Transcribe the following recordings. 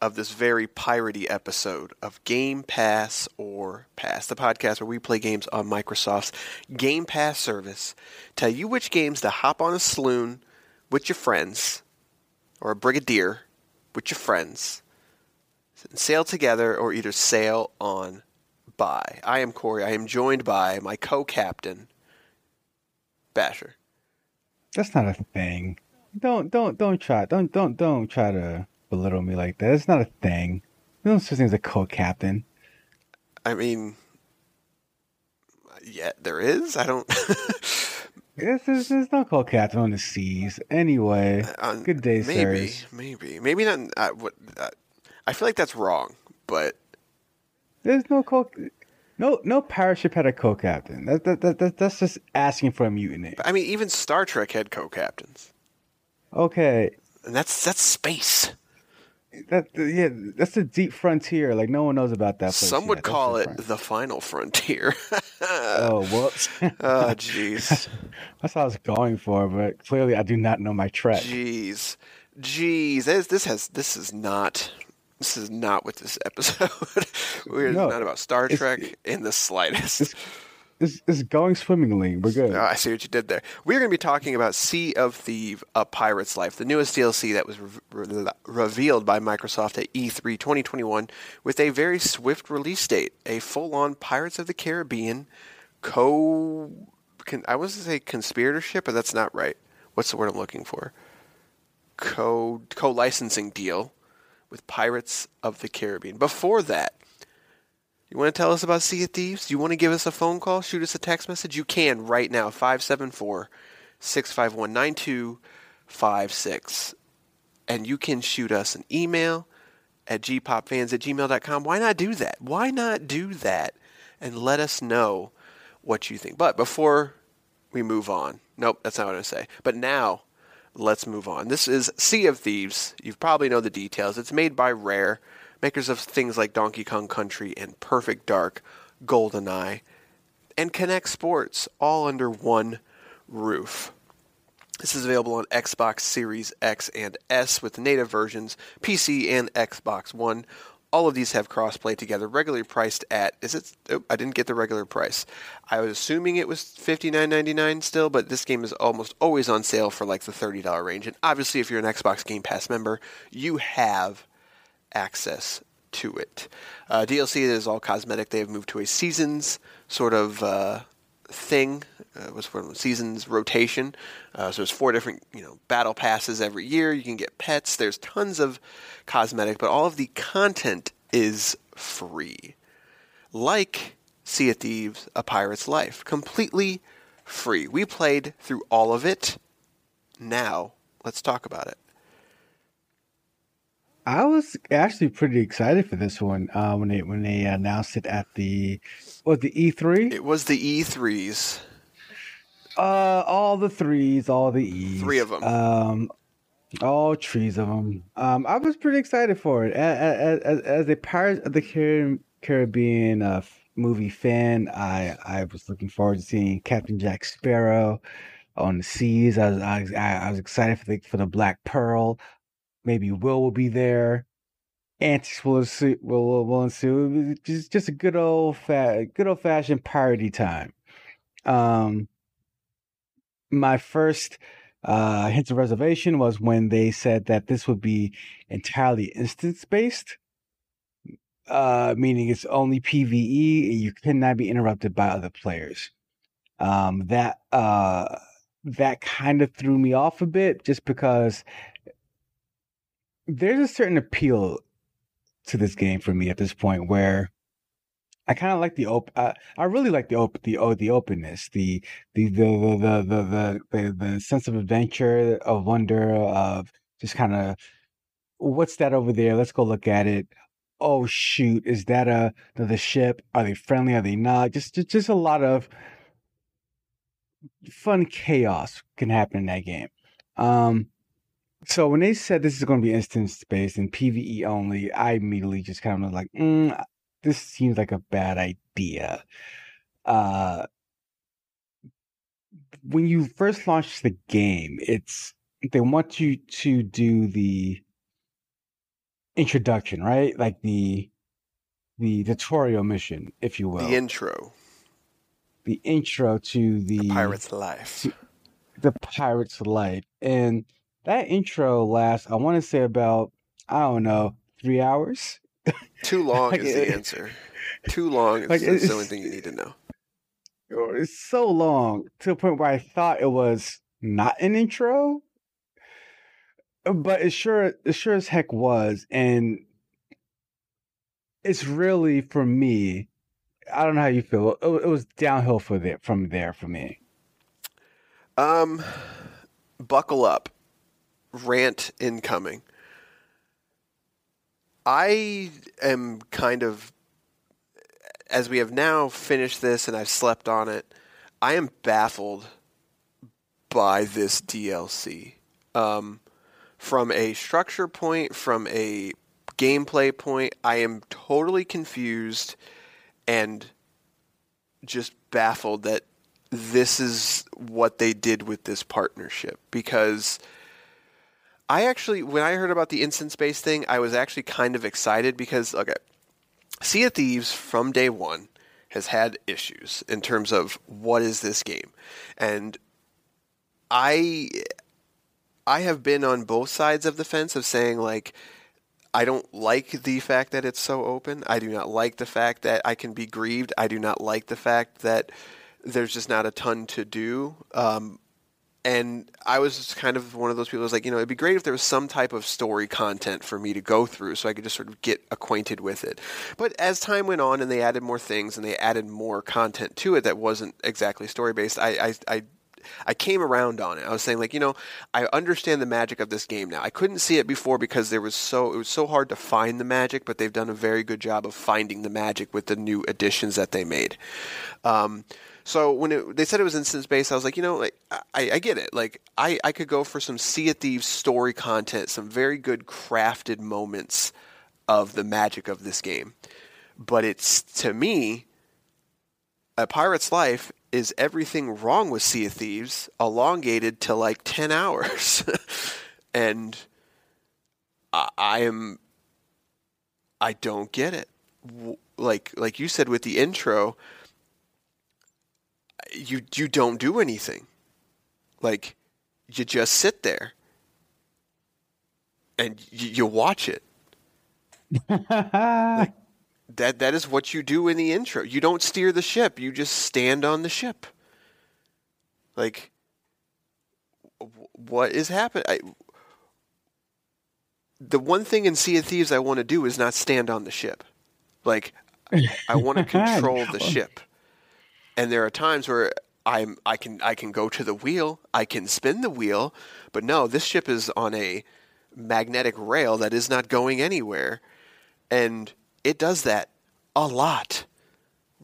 of this very piratey episode of Game Pass or Pass, the podcast where we play games on Microsoft's Game Pass service. Tell you which games to hop on a sloop with your friends, or a brigantine with your friends, sail together, or either sail on by. I am Corey. I am joined by my co-captain, Basher. That's not a thing. Don't don't don't try don't don't don't try to belittle me like that. It's not a thing. No such thing as a co-captain. I mean, yeah, there is. I don't. Yes, there's, there's no co-captain on the seas. Anyway, Uh, good day, maybe, sirs. maybe, maybe not. Uh, what? Uh, I feel like that's wrong, but There's no co. No, no pirate ship had a co-captain. That, that, that, that, that's just asking for a mutiny. I mean, even Star Trek had co-captains, Okay, and that's that's space. That yeah, that's the deep frontier. Like no one knows about that. Place Some would call it the final frontier. Oh, whoops. oh, jeez, That's what I was going for, but clearly I do not know my Trek. jeez, jeez. This, this has this is not. This is not what this episode. We're No, not about Star Trek in the slightest. It's, it's going swimmingly. We're good. Oh, I see what you did there. We're going to be talking about Sea of Thieves: A Pirate's Life, the newest DLC that was re- re- revealed by Microsoft at E E3 2021 with a very swift release date. A full on Pirates of the Caribbean co. Con, I was to say conspiratorship, but that's not right. What's the word I'm looking for? Co co licensing deal with Pirates of the Caribbean. Before that, you want to tell us about Sea of Thieves? You want to give us a phone call? Shoot us a text message? You can right now, 574 651 9256. And you can shoot us an email at gpopfans at gmail.com. Why not do that? Why not do that and let us know what you think? But before we move on, nope, that's not what I was going to say. But now, let's move on. This is Sea of Thieves. You probably know the details. It's made by Rare, makers of things like Donkey Kong Country and Perfect Dark, GoldenEye, and Kinect Sports, all under one roof. This is available on Xbox Series X and S with native versions, PC and Xbox One. All of these have crossplay together, regularly priced at is it oh, I didn't get the regular price. I was assuming it was $59.99 still, but this game is almost always on sale for like the $30 range. And obviously if you're an Xbox Game Pass member, you have access to it. Uh, DLC is all cosmetic. They have moved to a seasons sort of uh, thing. Uh, what's word? Seasons rotation. Uh, so there's four different you know battle passes every year. You can get pets. There's tons of cosmetic, but all of the content is free. Like Sea of Thieves, A Pirate's Life, completely free. We played through all of it. Now let's talk about it. I was actually pretty excited for this one uh, when they when they announced it at the what the E three. It was the E3s. Uh, all the threes, all the E's, Three of 'em. Um, all trees of them. Um, I was pretty excited for it. As, as, as a Pirates of the Caribbean uh, movie fan, I I was looking forward to seeing Captain Jack Sparrow on the seas. I was I, was- I was excited for the for the Black Pearl. Maybe Will will be there. Antics will ensue. Will, will, will ensue. Just just a good old fa- good old fashioned party time. Um, my first uh, hint of reservation was when they said that this would be entirely instance based. uh, meaning it's only PVE and you cannot be interrupted by other players. Um, that uh, that kind of threw me off a bit, just because there's a certain appeal to this game for me at this point where I kind of like the op. Uh, I really like the op the oh the openness, the the the the the the the, the sense of adventure, of wonder, of just kind of what's that over there? Let's go look at it. Oh shoot, is that a the ship? Are they friendly? Are they not? Just just, just a lot of fun chaos can happen in that game. Um, so when they said this is going to be instance based and PVE only, I immediately just kind of like, mm, this seems like a bad idea. Uh, when you first launch the game, it's they want you to do the introduction, right? Like the the tutorial mission, if you will. The intro. The intro to the, the pirate's life. The pirate's life. And that intro lasts, I want to say about, I don't know, three hours. Too long like, is the answer. Too long is like, the only thing you need to know. It's so long to the point where I thought it was not an intro, but it sure it sure as heck was, and it's really for me. I don't know how you feel. It, it was downhill for there from there for me. Um, buckle up, rant incoming. I am kind of, as we have now finished this and I've slept on it, I am baffled by this DLC. Um, from a structure point, from a gameplay point, I am totally confused and just baffled that this is what they did with this partnership because I actually, when I heard about the instance based thing, I was actually kind of excited because, okay, Sea of Thieves from day one has had issues in terms of what is this game, and I, I have been on both sides of the fence of saying like. I don't like the fact that it's so open. I do not like the fact that I can be grieved. I do not like the fact that there's just not a ton to do. Um, and I was kind of one of those people who was like, you know, it'd be great if there was some type of story content for me to go through so I could just sort of get acquainted with it. But as time went on and they added more things and they added more content to it that wasn't exactly story based, I, I, I I came around on it. I was saying like, you know, I understand the magic of this game now. I couldn't see it before because there was so it was so hard to find the magic, but they've done a very good job of finding the magic with the new additions that they made. Um, so when it, they said it was instance based, I was like, you know, like I, I get it. Like I, I could go for some Sea of Thieves story content, some very good crafted moments of the magic of this game. But it's to me, a pirate's life is everything wrong with Sea of Thieves elongated to like ten hours, and I, I am, I don't get it. Like like you said with the intro you you don't do anything. Like you just sit there and you, you watch it. like, that that is what you do in the intro. You don't steer the ship. You just stand on the ship. Like what is happening? The one thing in Sea of Thieves I want to do is not stand on the ship. Like I want to control the ship and there are times where I'm I can I can go to the wheel, I can spin the wheel, but no, this ship is on a magnetic rail that is not going anywhere. And it does that a lot.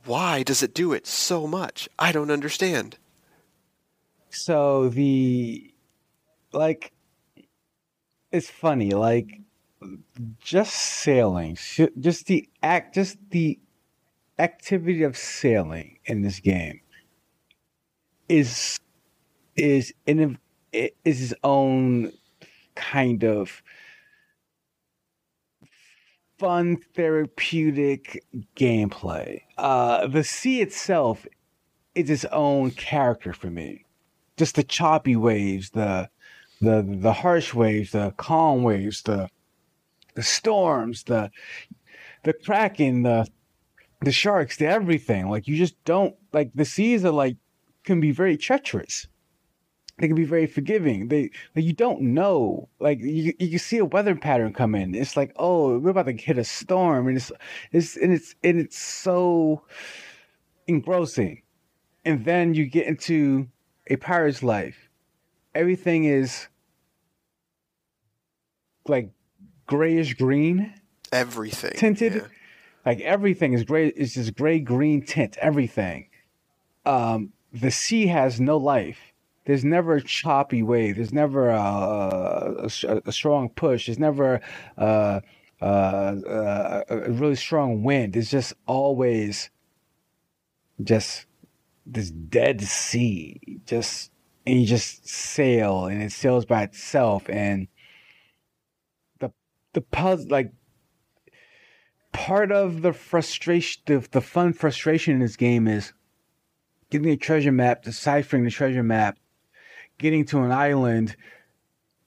Why does it do it so much? I don't understand. So the like it's funny like just sailing just the act just the activity of sailing in this game is is in is its own kind of fun therapeutic gameplay. Uh, the sea itself is its own character for me. Just the choppy waves, the the the harsh waves, the calm waves, the the storms, the the kraken, the the sharks, the everything. Like you just don't like the seas are like can be very treacherous. They can be very forgiving. They like you don't know. Like you you can see a weather pattern come in. It's like, oh, we're about to hit a storm, and it's it's and it's and it's so engrossing. And then you get into a pirate's life. Everything is like grayish green Everything. tinted. yeah. Like everything is gray. It's just gray green tint. Everything. Um, the sea has no life. There's never a choppy wave. There's never a, a, a- a strong push. There's never uh, uh, uh, a really strong wind. It's just always just this dead sea. Just and you just sail, and it sails by itself. And the the puzzle, like part of the frustration, the, the fun frustration in this game is getting a treasure map, deciphering the treasure map, getting to an island,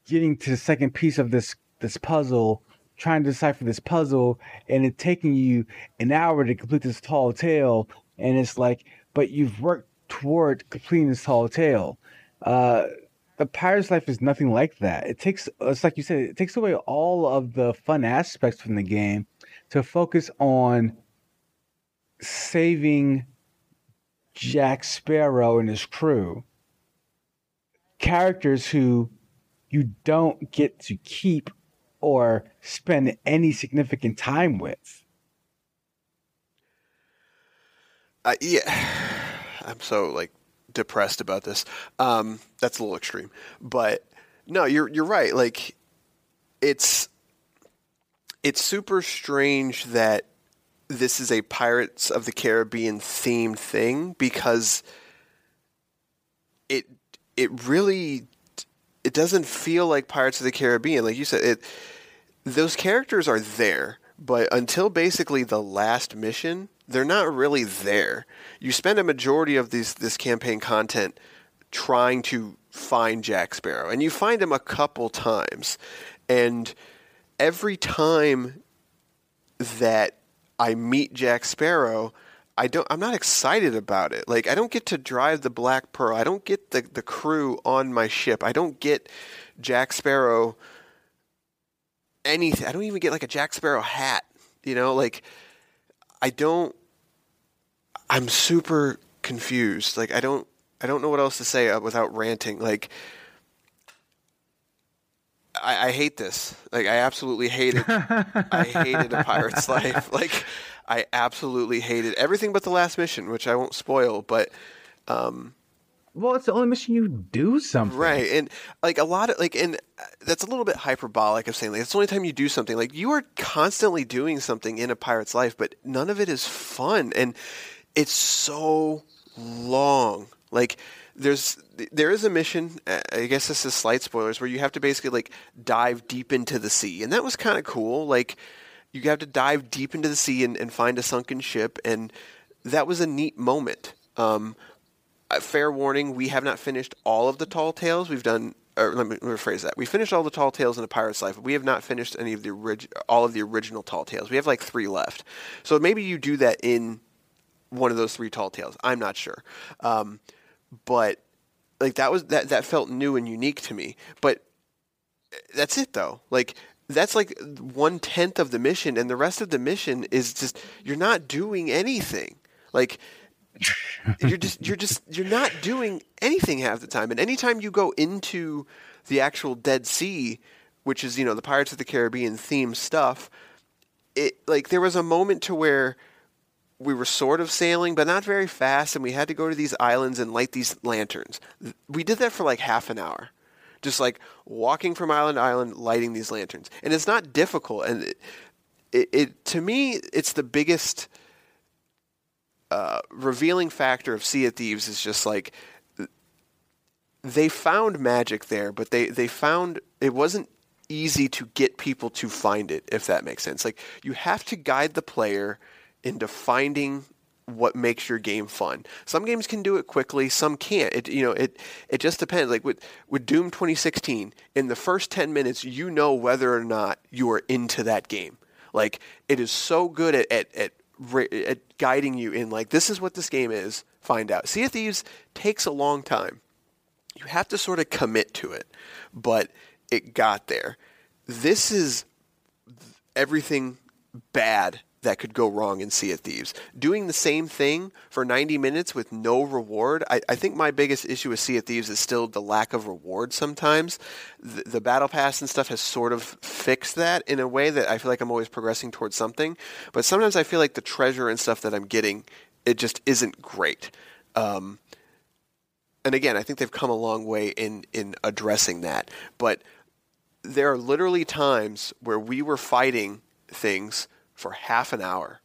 getting to the second piece of this this puzzle, trying to decipher this puzzle, and it taking you an hour to complete this tall tale, and it's like, but you've worked toward completing this tall tale. Uh, the pirate's life is nothing like that. It takes, it's like you said, it takes away all of the fun aspects from the game to focus on saving Jack Sparrow and his crew. Characters who you don't get to keep or spend any significant time with. Uh, yeah, I'm so like depressed about this. Um, that's a little extreme, but no, you're you're right. Like it's it's super strange that this is a Pirates of the Caribbean themed thing because it it really it doesn't feel like Pirates of the Caribbean. Like you said, it those characters are there, but until basically the last mission, they're not really there. You spend a majority of this this campaign content trying to find Jack Sparrow, and you find him a couple times, and every time that I meet Jack Sparrow, I don't I'm not excited about it. Like I don't get to drive the Black Pearl. I don't get the the crew on my ship. I don't get Jack Sparrow anything. I don't even get like a Jack Sparrow hat, you know, like I don't I'm super confused. Like I don't I don't know what else to say uh, without ranting. Like I, I hate this. Like I absolutely hated. I hated a pirate's life. Like I absolutely hated everything but the last mission, which I won't spoil. But um, Well, it's the only mission you do something. right, and like a lot of like, and uh, that's a little bit hyperbolic of saying like it's the only time you do something. Like you are constantly doing something in a pirate's life, but none of it is fun, and it's so long. Like there's there is a mission. I guess this is slight spoilers where you have to basically like dive deep into the sea, and that was kind of cool. Like you have to dive deep into the sea and, and find a sunken ship, and that was a neat moment. Um, fair warning: we have not finished all of the tall tales. We've done. Or let me rephrase that. We finished all the tall tales in a pirate's life. But we have not finished any of the orig- all of the original tall tales. We have like three left. So maybe you do that in one of those three tall tales. I'm not sure. Um, but like that was that that felt new and unique to me. But that's it though. Like that's like one tenth of the mission, and the rest of the mission is just you're not doing anything. Like you're just you're just you're not doing anything half the time. And anytime you go into the actual Dead Sea, which is you know the Pirates of the Caribbean theme stuff, it like there was a moment to where we were sort of sailing, but not very fast, and we had to go to these islands and light these lanterns. We did that for like half an hour, just like walking from island to island, lighting these lanterns, and it's not difficult. And it, it, it to me, it's the biggest uh, revealing factor of Sea of Thieves is just like they found magic there, but they they found it wasn't easy to get people to find it, if that makes sense. Like you have to guide the player into finding what makes your game fun. Some games can do it quickly, some can't. It you know, it it just depends. Like with with Doom 2016, in the first 10 minutes you know whether or not you are into that game. Like it is so good at at, at at guiding you in like this is what this game is. Find out. Sea of Thieves takes a long time. You have to sort of commit to it, but it got there. This is everything bad that could go wrong in Sea of Thieves. Doing the same thing for 90 minutes with no reward, I, I think my biggest issue with Sea of Thieves is still the lack of reward sometimes. The, the, Battle Pass and stuff has sort of fixed that in a way that I feel like I'm always progressing towards something. But sometimes I feel like the treasure and stuff that I'm getting, it just isn't great. Um, and again, I think they've come a long way in, in addressing that. But there are literally times where we were fighting things for half an hour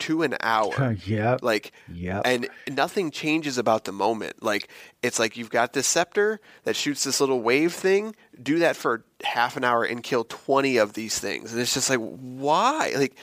to an hour. yeah. Like, yeah. And nothing changes about the moment. Like, it's like you've got this scepter that shoots this little wave thing. Do that for half an hour and kill 20 of these things. And it's just like, why? Like,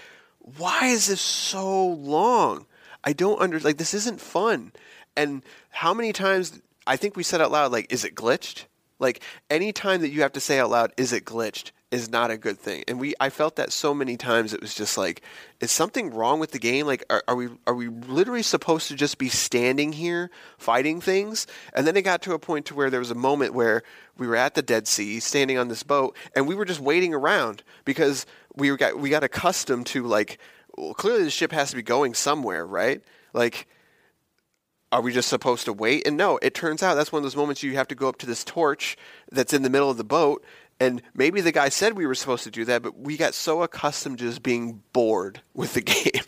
why is this so long? I don't under like this isn't fun. And how many times I think we said out loud, like, is it glitched? Like any time that you have to say out loud, is it glitched? Is not a good thing. And we I felt that so many times it was just like is something wrong with the game? Like are, are, we are we literally supposed to just be standing here fighting things? And then it got to a point to where there was a moment where we were at the Dead Sea standing on this boat and we were just waiting around because we got we got accustomed to like well, clearly the ship has to be going somewhere, right? Like are we just supposed to wait? And no, it turns out that's one of those moments you have to go up to this torch that's in the middle of the boat and maybe the guy said we were supposed to do that, but we got so accustomed to just being bored with the game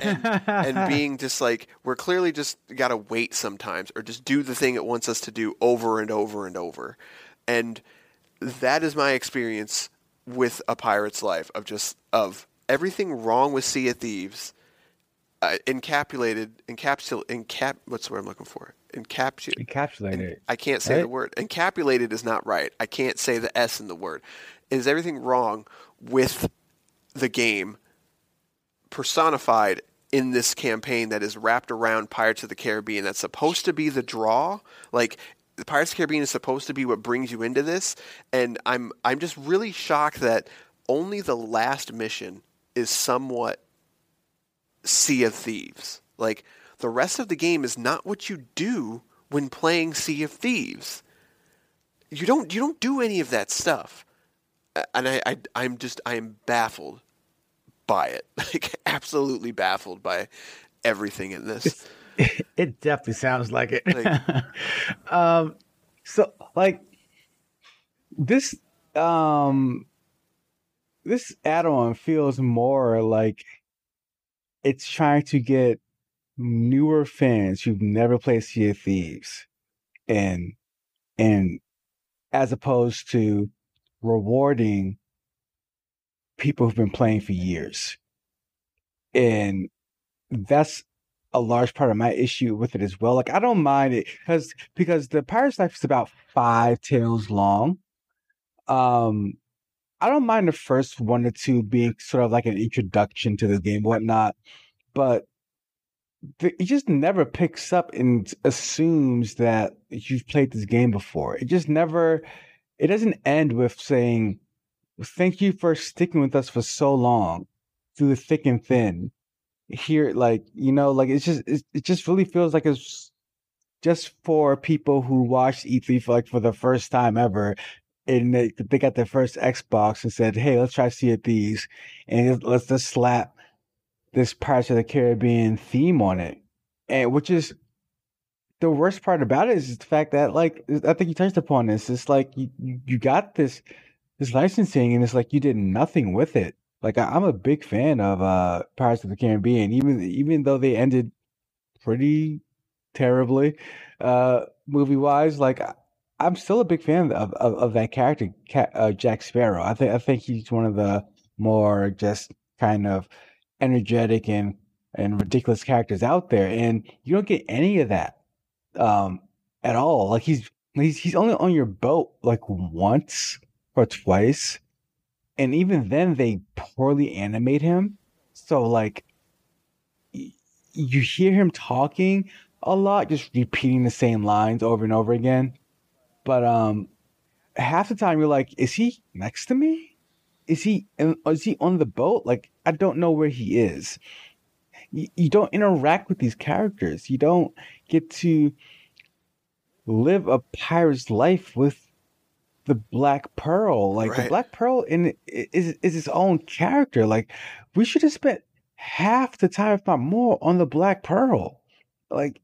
and, and being just like, we're clearly just got to wait sometimes or just do the thing it wants us to do over and over and over. And that is my experience with A Pirate's Life of just, of everything wrong with Sea of Thieves uh, encapsulated, encapsul, encap, what's the word I'm looking for? Encapsu- encapsulated. I can't say right? the word. Encapsulated is not right. I can't say the S in the word. Is everything wrong with the game personified in this campaign that is wrapped around Pirates of the Caribbean that's supposed to be the draw? Like the Pirates of the Caribbean is supposed to be what brings you into this, and I'm I'm just really shocked that only the last mission is somewhat Sea of Thieves. Like the rest of the game is not what you do when playing Sea of Thieves. You don't you don't do any of that stuff, and I, I I'm just I am baffled by it, like absolutely baffled by everything in this. it definitely sounds like it. Like, um, so like this um this add-on feels more like it's trying to get newer fans who've never played Sea of Thieves, and and as opposed to rewarding people who've been playing for years, and that's a large part of my issue with it as well. Like I don't mind it because because the Pirate's Life is about five tales long. Um, I don't mind the first one or two being sort of like an introduction to the game, whatnot, but it just never picks up and assumes that you've played this game before. It just never, it doesn't end with saying, thank you for sticking with us for so long through the thick and thin. Here, like, you know, like it's just, it, it just really feels like it's just for people who watched E3 for like for the first time ever. And they, they got their first Xbox and said, hey, let's try Sea of Thieves and let's just slap this Pirates of the Caribbean theme on it, and which is the worst part about it is the fact that like I think you touched upon this. It's like you you got this this licensing and it's like you did nothing with it. Like I, am a big fan of uh Pirates of the Caribbean, even even though they ended pretty terribly, uh movie wise. Like I'm still a big fan of of, of that character, uh, Jack Sparrow. I think I think he's one of the more just kind of energetic and and ridiculous characters out there, and you don't get any of that um, at all. Like he's he's he's only on your boat like once or twice, and even then they poorly animate him. So like y- you hear him talking a lot, just repeating the same lines over and over again. But um, half the time you're like, is he next to me? Is he is he on the boat? Like I don't know where he is. You, you don't interact with these characters. You don't get to live a pirate's life with the Black Pearl. Like Right. the Black Pearl in is is its own character. Like we should have spent half the time, if not more, on the Black Pearl. Like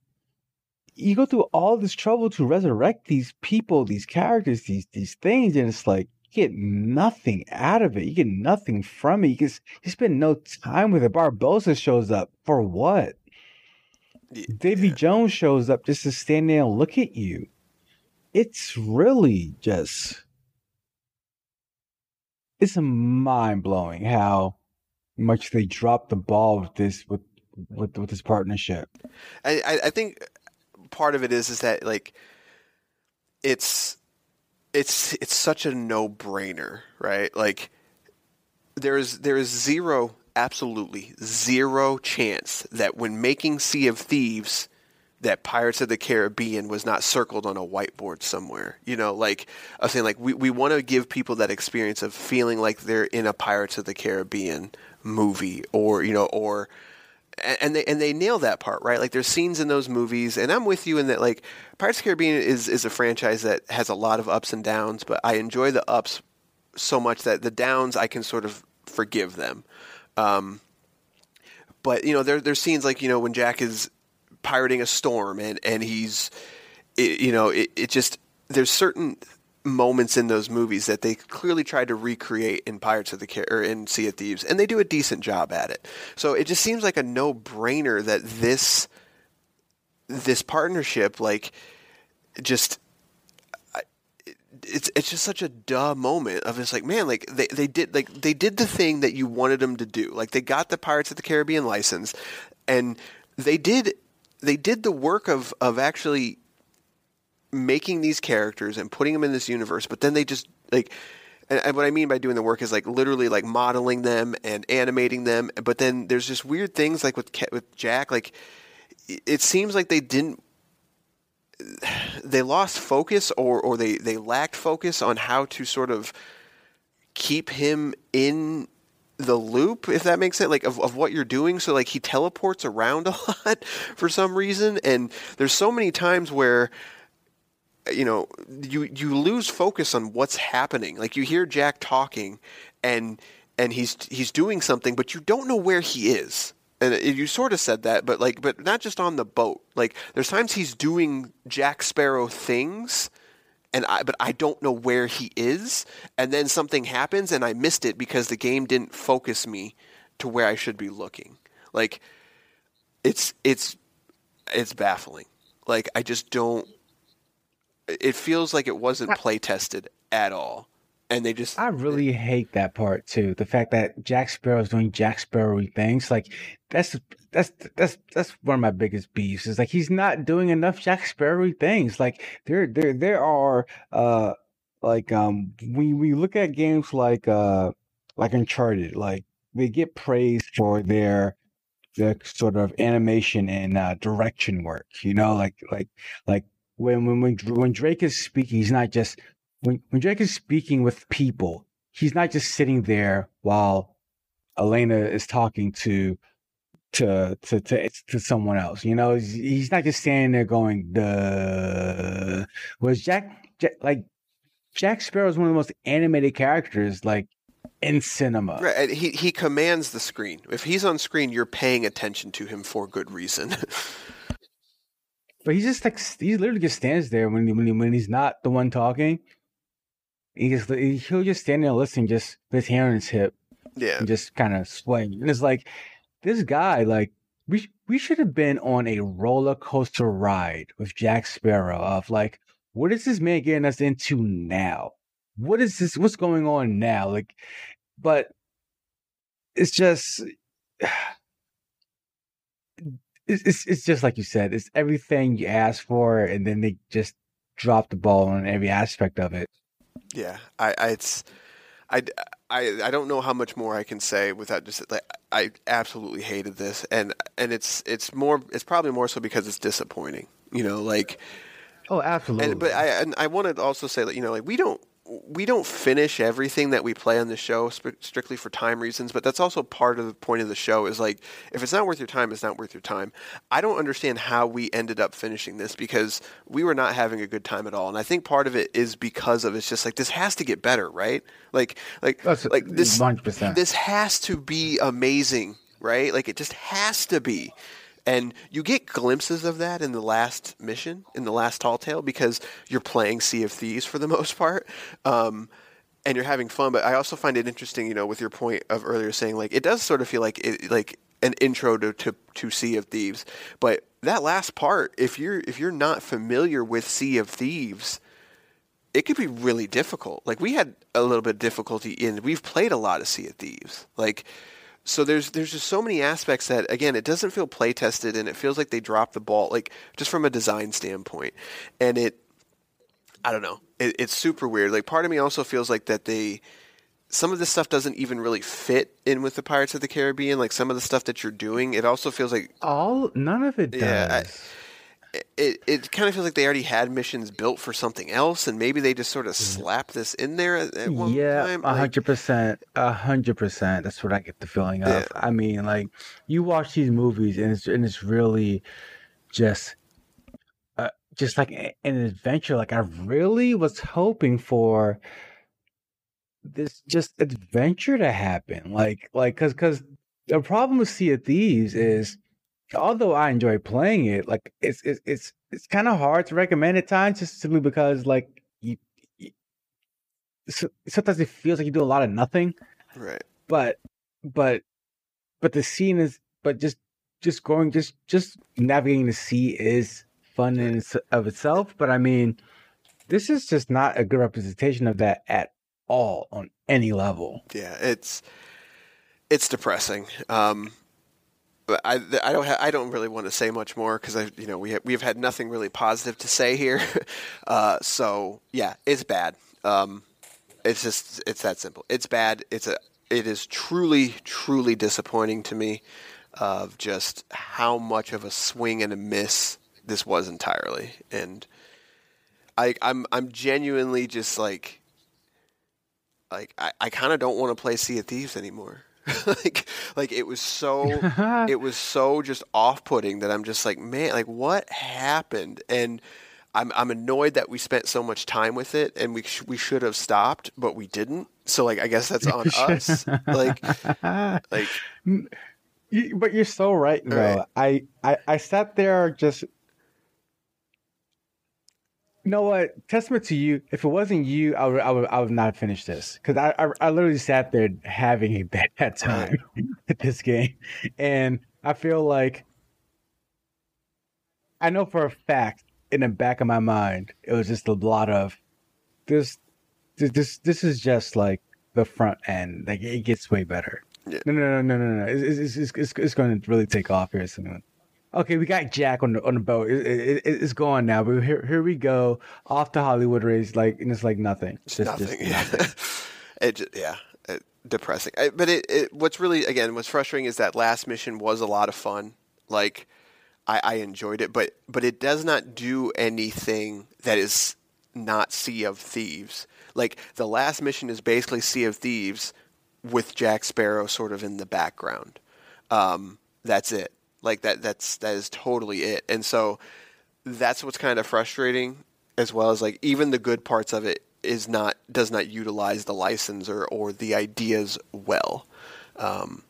you go through all this trouble to resurrect these people, these characters, these these things, and it's like get nothing out of it. You get nothing from it. You, you spend no time with it. Barbossa shows up for what? Y- Davy. Jones shows up just to stand there and look at you. It's really just it's mind blowing how much they dropped the ball with this with with with this partnership. I, I, I think part of it is is that like it's it's it's such a no brainer, right? Like there's there is zero, absolutely zero chance that when making Sea of Thieves, that Pirates of the Caribbean was not circled on a whiteboard somewhere. You know, like I was saying, like we, we want to give people that experience of feeling like they're in a Pirates of the Caribbean movie, or you know, or and they and they nail that part right. Like there's scenes in those movies, and I'm with you in that. Like Pirates of the Caribbean is is a franchise that has a lot of ups and downs, but I enjoy the ups so much that the downs I can sort of forgive them. Um, but you know, there there's scenes like you know when Jack is pirating a storm and and he's it, you know it, it just there's certain moments in those movies that they clearly tried to recreate in Pirates of the Car- or in Sea of Thieves, and they do a decent job at it. So it just seems like a no brainer that this this partnership like just it's it's just such a duh moment of just like man like they, they did like they did the thing that you wanted them to do like they got the Pirates of the Caribbean license and they did they did the work of of actually making these characters and putting them in this universe but then they just like and, what I mean by doing the work is like literally like modeling them and animating them but then there's just weird things like with with Jack like it- it seems like they didn't they lost focus or, or they, they lacked focus on how to sort of keep him in the loop, if that makes sense, like of, of what you're doing. So like he teleports around a lot for some reason. And there's so many times where you know you you lose focus on what's happening. Like you hear Jack talking and and he's he's doing something, but you don't know where he is. And you sort of said that, but like, but not just on the boat. Like, there's times he's doing Jack Sparrow things, and I, but I don't know where he is. And then something happens, and I missed it because the game didn't focus me to where I should be looking. Like, it's it's it's baffling. Like, I just don't. It feels like it wasn't play tested at all, and they just I really hate that part too. The fact that Jack Sparrow is doing Jack Sparrowy things, like that's that's that's that's one of my biggest beefs. Is like he's not doing enough Jack Sparrowy things. Like there there there are uh like um we we look at games like uh like Uncharted, like they get praised for their the sort of animation and uh, direction work. You know, like like like when when when when Drake is speaking, he's not just when when Drake is speaking with people, he's not just sitting there while Elena is talking to to to to, to someone else. You know, he's, he's not just standing there going the. Was Jack, Jack like Jack Sparrow is one of the most animated characters like in cinema. Right, he he commands the screen. If he's on screen, you're paying attention to him for good reason. But he just like he literally just stands there when he, when he, when he's not the one talking. He just he'll just stand there listening, just with his hand on his hip yeah, and just kind of swaying. And it's like this guy, like we we should have been on a roller coaster ride with Jack Sparrow of like, what is this man getting us into now? What is this? What's going on now? Like, but it's just. It's, it's it's just like you said. It's everything you ask for, and then they just drop the ball on every aspect of it. yeah. I, I it's I, I I don't know how much more I can say without just like I absolutely hated this, and and it's it's more it's probably more so because it's disappointing. You know, like Oh, absolutely. and but I and I want to also say that you know like we don't we don't finish everything that we play on the show sp- strictly for time reasons, but that's also part of the point of the show is like if it's not worth your time, it's not worth your time. I don't understand how we ended up finishing this because we were not having a good time at all, and I think part of it is because of it's just like this has to get better, right? Like like That's like this 100%. this has to be amazing, right? Like it just has to be. And you get glimpses of that in the last mission, in the last Tall Tale, because you're playing Sea of Thieves for the most part. Um, and you're having fun, but I also find it interesting, you know, with your point of earlier saying like it does sort of feel like it, like an intro to, to to Sea of Thieves. But that last part, if you're if you're not familiar with Sea of Thieves, it could be really difficult. Like we had a little bit of difficulty in we've played a lot of Sea of Thieves. Like so there's there's just so many aspects that again it doesn't feel play tested and it feels like they dropped the ball like just from a design standpoint. And it I don't know. It, it's super weird. Like part of me also feels like that they some of this stuff doesn't even really fit in with the Pirates of the Caribbean. Like some of the stuff that you're doing, it also feels like All none of it does. Yeah, it it kind of feels like they already had missions built for something else, and maybe they just sort of slapped this in there at, at one yeah, time. a hundred percent, a hundred percent. That's what I get the feeling of. Yeah. I mean, like you watch these movies, and it's and it's really just, uh, just like an adventure. Like I really was hoping for this just adventure to happen. Like, like, cause, cause the problem with Sea of Thieves is, although I enjoy playing it, like it's it's it's it's kind of hard to recommend at times, just simply because like you so, sometimes it feels like you do a lot of nothing right. but but but the scene is but just just going just just navigating the sea is fun in its, of itself but i mean this is just not a good representation of that at all on any level Yeah, it's it's depressing. Um, but I I don't ha- I don't really want to say much more because I you know we ha- we've had nothing really positive to say here. uh, so yeah, it's bad. Um, it's just it's that simple. It's bad. It's a it is truly truly disappointing to me of just how much of a swing and a miss this was entirely and I I'm I'm genuinely just like like I, I kind of don't want to play Sea of Thieves anymore. like like it was so it was so just off-putting that I'm just like man like what happened and I'm I'm annoyed that we spent so much time with it and we sh- we should have stopped but we didn't so like I guess that's on us like like but you're so right though. Right. I, I i sat there just you know what? Testament to you if it wasn't you i would i would, I would not have finished this. Because I, I i literally sat there having a bad time at this game. And i feel like i know for a fact in the back of my mind it was just a lot of this this this, this is just like the front end. Like it gets way better. Yeah. no no no no no no. It's it's, it's, it's, it's going to really take off here soon Okay, we got Jack on the on the boat. It, it, it, it's going now, but here here we go off to Hollywood race, like and it's like nothing. It's Just- nothing. just Yeah. it, ju- yeah, it, depressing. I, but it, it, what's really again, what's frustrating is that last mission was a lot of fun. Like, I, I enjoyed it, but but it does not do anything that is not Sea of Thieves. Like the last mission is basically Sea of Thieves with Jack Sparrow sort of in the background. Um, that's it. Like that. That's that is totally it. And so that's what's kind of frustrating as well as like even the good parts of it is not does not utilize the license or, or the ideas well um,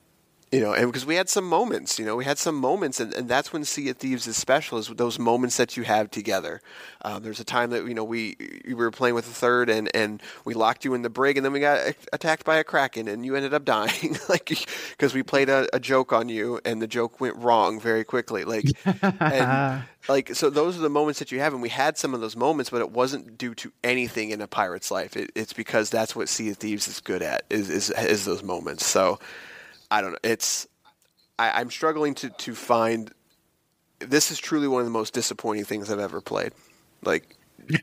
you know and because we had some moments you know we had some moments and, and that's when sea of thieves is special is those moments that you have together. Um, there's a time that you know we we were playing with a third and and we locked you in the brig and then we got attacked by a kraken and you ended up dying like because we played a, a joke on you and the joke went wrong very quickly like and like so those are the moments that you have and we had some of those moments but it wasn't due to anything in a pirate's life. It, it's because that's what sea of thieves is good at is is, is those moments. So i don't know it's I, i'm struggling to to find this is truly one of the most disappointing things i've ever played like,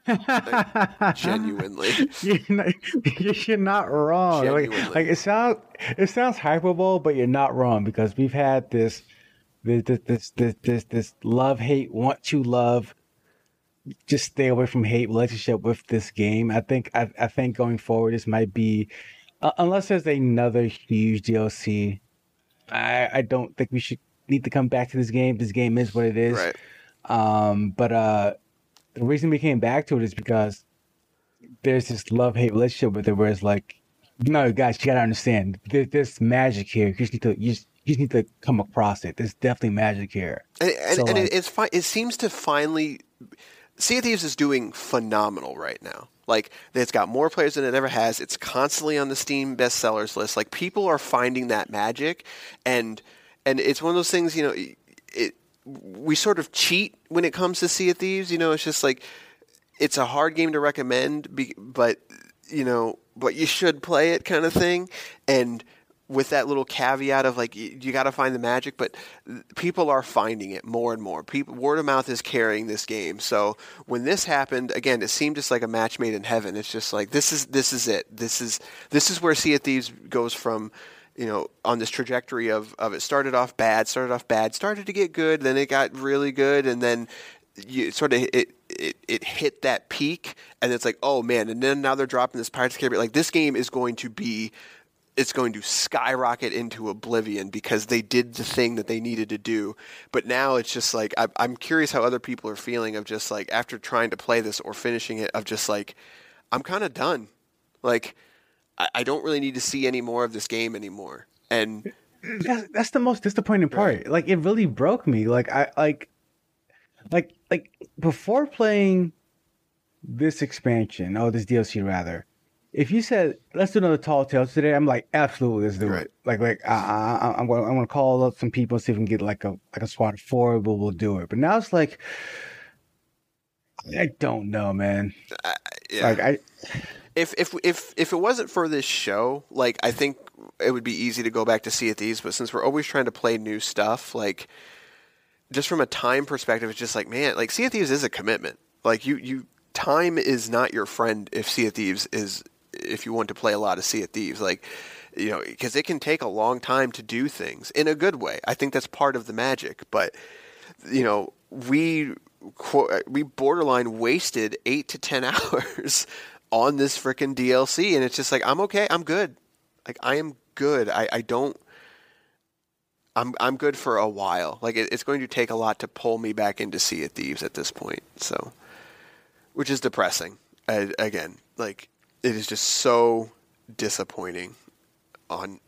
like, genuinely you're, not, you're not wrong. Like, like it sounds it sounds hyperbole, but you're not wrong because we've had this this this this this, this love hate want to love just stay away from hate relationship with this game. I think I, I think going forward this might be uh, unless there's another huge DLC. I I don't think we should need to come back to this game. This game is what it is. Right. Um, but uh, the reason we came back to it is because there's this love hate relationship with it, where it's like, no, guys, you gotta understand, there, there's magic here. You just need to you just, you just need to come across it. There's definitely magic here. And, and, So, and like- it, it's fine. It seems to finally. Sea of Thieves is doing phenomenal right now. Like it's got more players than it ever has. It's constantly on the Steam bestsellers list. Like people are finding that magic, and and it's one of those things. You know, it we sort of cheat when it comes to Sea of Thieves. You know, it's just like it's a hard game to recommend, but you know, but you should play it, kind of thing. And with that little caveat of like you, got to find the magic, but people are finding it more and more. People word of mouth is carrying this game. So when this happened, again, it seemed just like a match made in heaven. It's just like this is this is it. This is this is where Sea of Thieves goes from you know, on this trajectory of, of it started off bad, started off bad, started to get good, then it got really good, and then you sort of it, it it hit that peak, and it's like, oh man, and then now they're dropping this Pirates of the Caribbean. Like this game is going to be, it's going to skyrocket into oblivion because they did the thing that they needed to do. But now it's just like I, I'm curious how other people are feeling of just like after trying to play this or finishing it of just like I'm kind of done, like. I, I don't really need to see any more of this game anymore. And That's that's the most disappointing part. Like it really broke me. Like I like like like before playing this expansion, oh this DLC rather. If you said let's do another Tall Tales today, I'm like absolutely let's do Right. it. Like like I, I, I'm gonna I'm gonna call up some people and see if we can get like a like a squad of four. We'll we'll do it. But now it's like I don't know, man. yeah. Like I if if if if it wasn't for this show, like I think it would be easy to go back to Sea of Thieves. But since we're always trying to play new stuff, like just from a time perspective, it's just like man, like Sea of Thieves is a commitment. Like you you time is not your friend if Sea of Thieves is if you want to play a lot of Sea of Thieves, like you know, because it can take a long time to do things in a good way. I think that's part of the magic, but you know, we we borderline wasted eight to ten hours on this freaking DLC, and it's just like I'm okay, I'm good, like I am good. I, I don't. I'm I'm good for a while. Like it, it's going to take a lot to pull me back into Sea of Thieves at this point. So, which is depressing. Uh, again, like it is just so disappointing on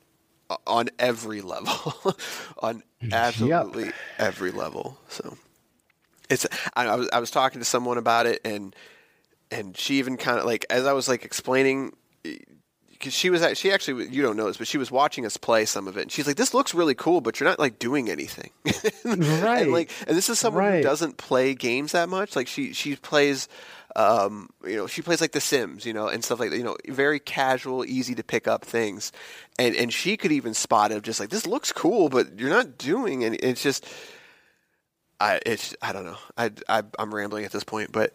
on every level, on absolutely every level. So it's I, I was I was talking to someone about it and and she even kind of like as I was like explaining because she was she actually you don't know this but she was watching us play some of it and she's like this looks really cool but you're not like doing anything. Right. and like and this is someone who doesn't play games that much. Like she she plays um you know she plays like the sims you know and stuff like that you know very casual easy to pick up things and and she could even spot it just like this looks cool but you're not doing and it's just I it's I don't know I, I I'm rambling at this point but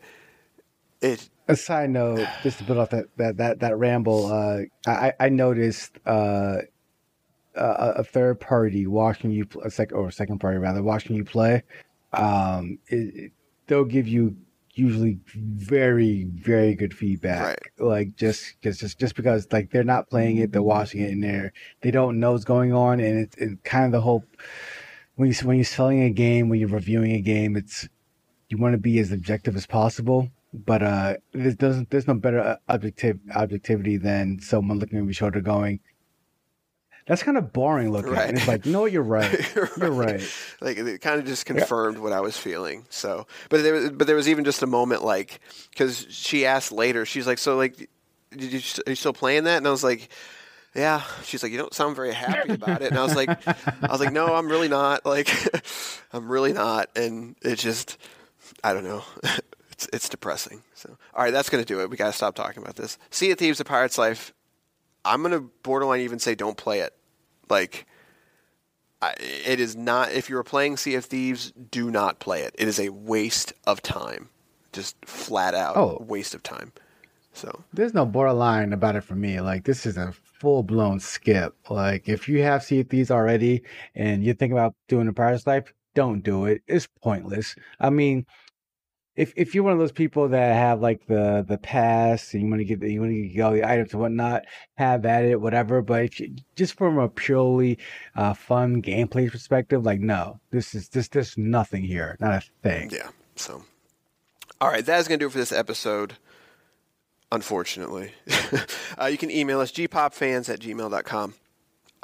it A side note, just to build off that that that, that ramble, uh, I I noticed uh, a, third party watching you, pl- a second or a second party rather, watching you play. Um, it, it- they'll give you usually very very good feedback. Like just because just just because like they're not playing it, they're watching it, and they're they don't know what's going on, and it's it kind of the whole when you when you're selling a game, when you're reviewing a game, it's you want to be as objective as possible but uh there's there's, there's no better uh, objective objectivity than someone looking over your shoulder going that's kind of boring looking Right. and it's like what you're right you're right like it kind of just confirmed what I was feeling. So, but there, was- but there was even just a moment like because she asked later, she's like, "So like, did you are you still playing that?" And I was like, "Yeah." She's like, "You don't sound very happy about it." And I was like, "I was like, no, I'm really not. Like, I'm really not." And it just, I don't know. It's it's depressing. So, all right, that's gonna do it. We gotta stop talking about this. Sea of Thieves: The Pirate's Life. I'm gonna borderline even say don't play it. Like. It is not. If you are playing Sea of Thieves, do not play it. It is a waste of time, just flat out Oh. waste of time. So there's no borderline about it for me like this is a full-blown skip like if you have Sea of Thieves already and you're thinking about doing a pirate's life don't do it it's pointless i mean if if you're one of those people that have like the the pass and you want to get the, you want to get all the items and whatnot, have at it, whatever. But if you, just from a purely uh, fun gameplay perspective, like no, this is this there's nothing here, not a thing. Yeah. So, all right, that is to do it for this episode. Unfortunately, uh, you can email us gpopfans at gmail.com.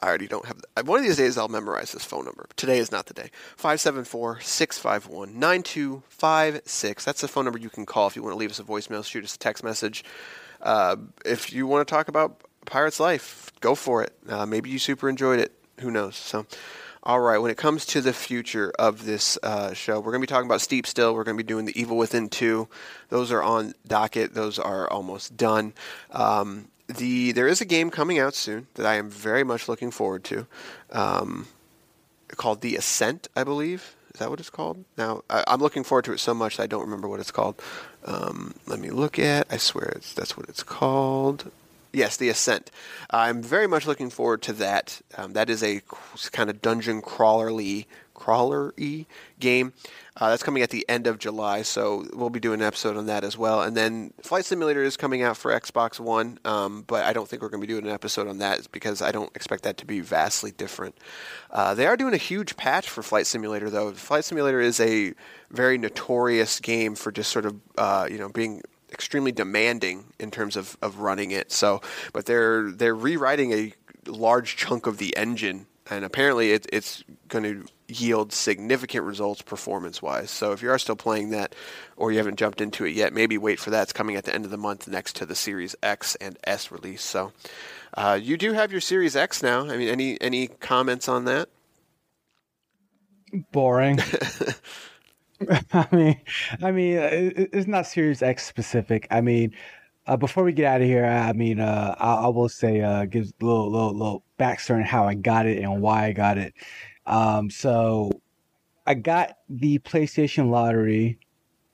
I already don't have. One of these days, I'll memorize this phone number. Today is not the day. 574 651 9256. That's the phone number you can call if you want to leave us a voicemail, shoot us a text message. Uh, if you want to talk about Pirate's Life, go for it. Uh, maybe you super enjoyed it. Who knows? So, all right, when it comes to the future of this uh, show, we're going to be talking about Steep still. We're going to be doing The Evil Within 2. Those are on docket, those are almost done. Um, the there is a game coming out soon that I am very much looking forward to, um, called The Ascent, I believe. Is that what it's called? Now I, am looking forward to it so much I don't remember what it's called. Um, let me look at. I swear it's that's what it's called. Yes, The Ascent. I'm very much looking forward to that. Um, that is a kind of dungeon crawlerly crawler game. Uh, that's coming at the end of July, so we'll be doing an episode on that as well. And then Flight Simulator is coming out for Xbox One, um, but I don't think we're going to be doing an episode on that because I don't expect that to be vastly different. Uh, they are doing a huge patch for Flight Simulator, though. Flight Simulator is a very notorious game for just sort of uh, you know being extremely demanding in terms of, of running it. So, but they're they're rewriting a large chunk of the engine and apparently it, it's going to yield significant results performance wise. So if you are still playing that or you haven't jumped into it yet, maybe wait for that. It's coming at the end of the month next to the Series X and S release. So uh, you do have your Series X now. I mean, any any comments on that? Boring. I mean, I mean, it's not Series X specific. I mean, uh, before we get out of here, I mean, uh, I, I, will say, uh, a little, little, little backstory on how I got it and why I got it. Um, so I got the PlayStation lottery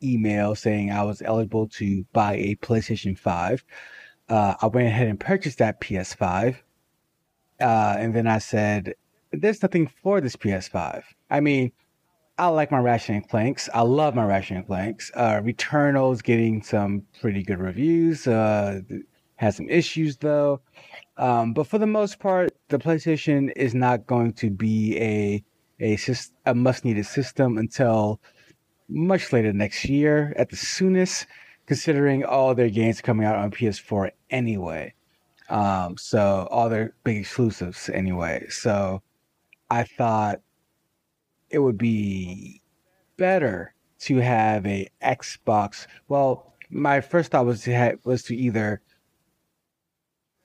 email saying I was eligible to buy a PlayStation 5. Uh, I went ahead and purchased that PS5. Uh, and then I said, there's nothing for this PS5. I mean, I like my Ratchet and Clanks. I love my Ratchet and Clanks. Uh, Returnal's getting some pretty good reviews. Uh, has some issues though. Um, but for the most part, the PlayStation is not going to be a a, a must needed system until much later next year at the soonest, considering all their games coming out on PS4 anyway. Um, so all their big exclusives anyway. So I thought it would be better to have a Xbox. Well, my first thought was to have, was to either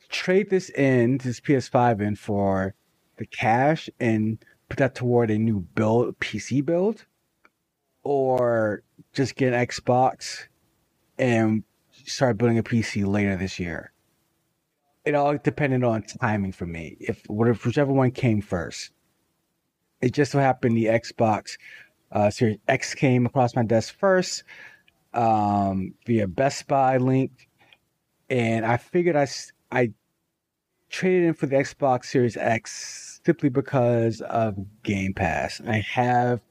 trade this in, this PS5 in for the cash and put that toward a new build, PC build, or just get an Xbox and start building a PC later this year. It all depended on timing for me. If whichever one came first it just so happened the Xbox uh, Series X came across my desk first um, via Best Buy link, and I figured I I traded in for the Xbox Series X simply because of Game Pass. I have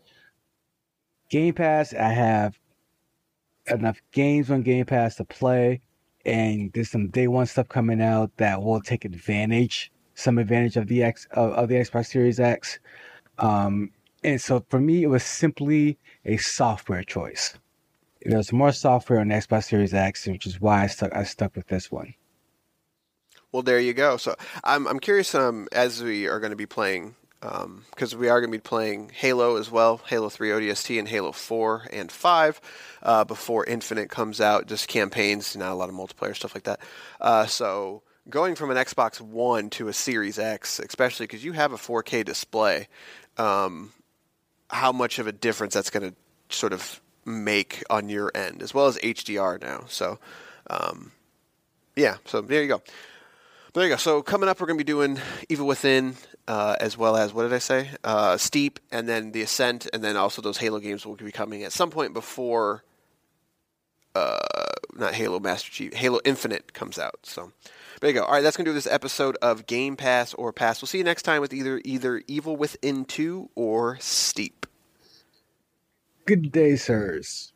Game Pass. I have enough games on Game Pass to play, and there's some day one stuff coming out that will take advantage, some advantage of the X of, of the Xbox Series X. Um, and so for me, it was simply a software choice. There's more software on Xbox Series X, which is why I stuck I stuck with this one. Well, there you go. So I'm I'm curious um, as we are going to be playing um because um, we are going to be playing Halo as well, Halo 3 ODST and Halo 4 and 5 uh, before Infinite comes out. Just campaigns, not a lot of multiplayer stuff like that. Uh, so going from an Xbox One to a Series X, especially because you have a 4K display, um, how much of a difference that's going to sort of make on your end, as well as HDR now. So, um, yeah, so there you go. There you go. So coming up, we're going to be doing Evil Within, uh, as well as what did I say? Uh, Steep, and then the Ascent, and then also those Halo games will be coming at some point before, uh, not Halo Master Chief, Halo Infinite comes out. So there you go. All right, that's gonna do this episode of Game Pass or Pass. We'll see you next time with either either Evil Within two or Steep. Good day, sirs.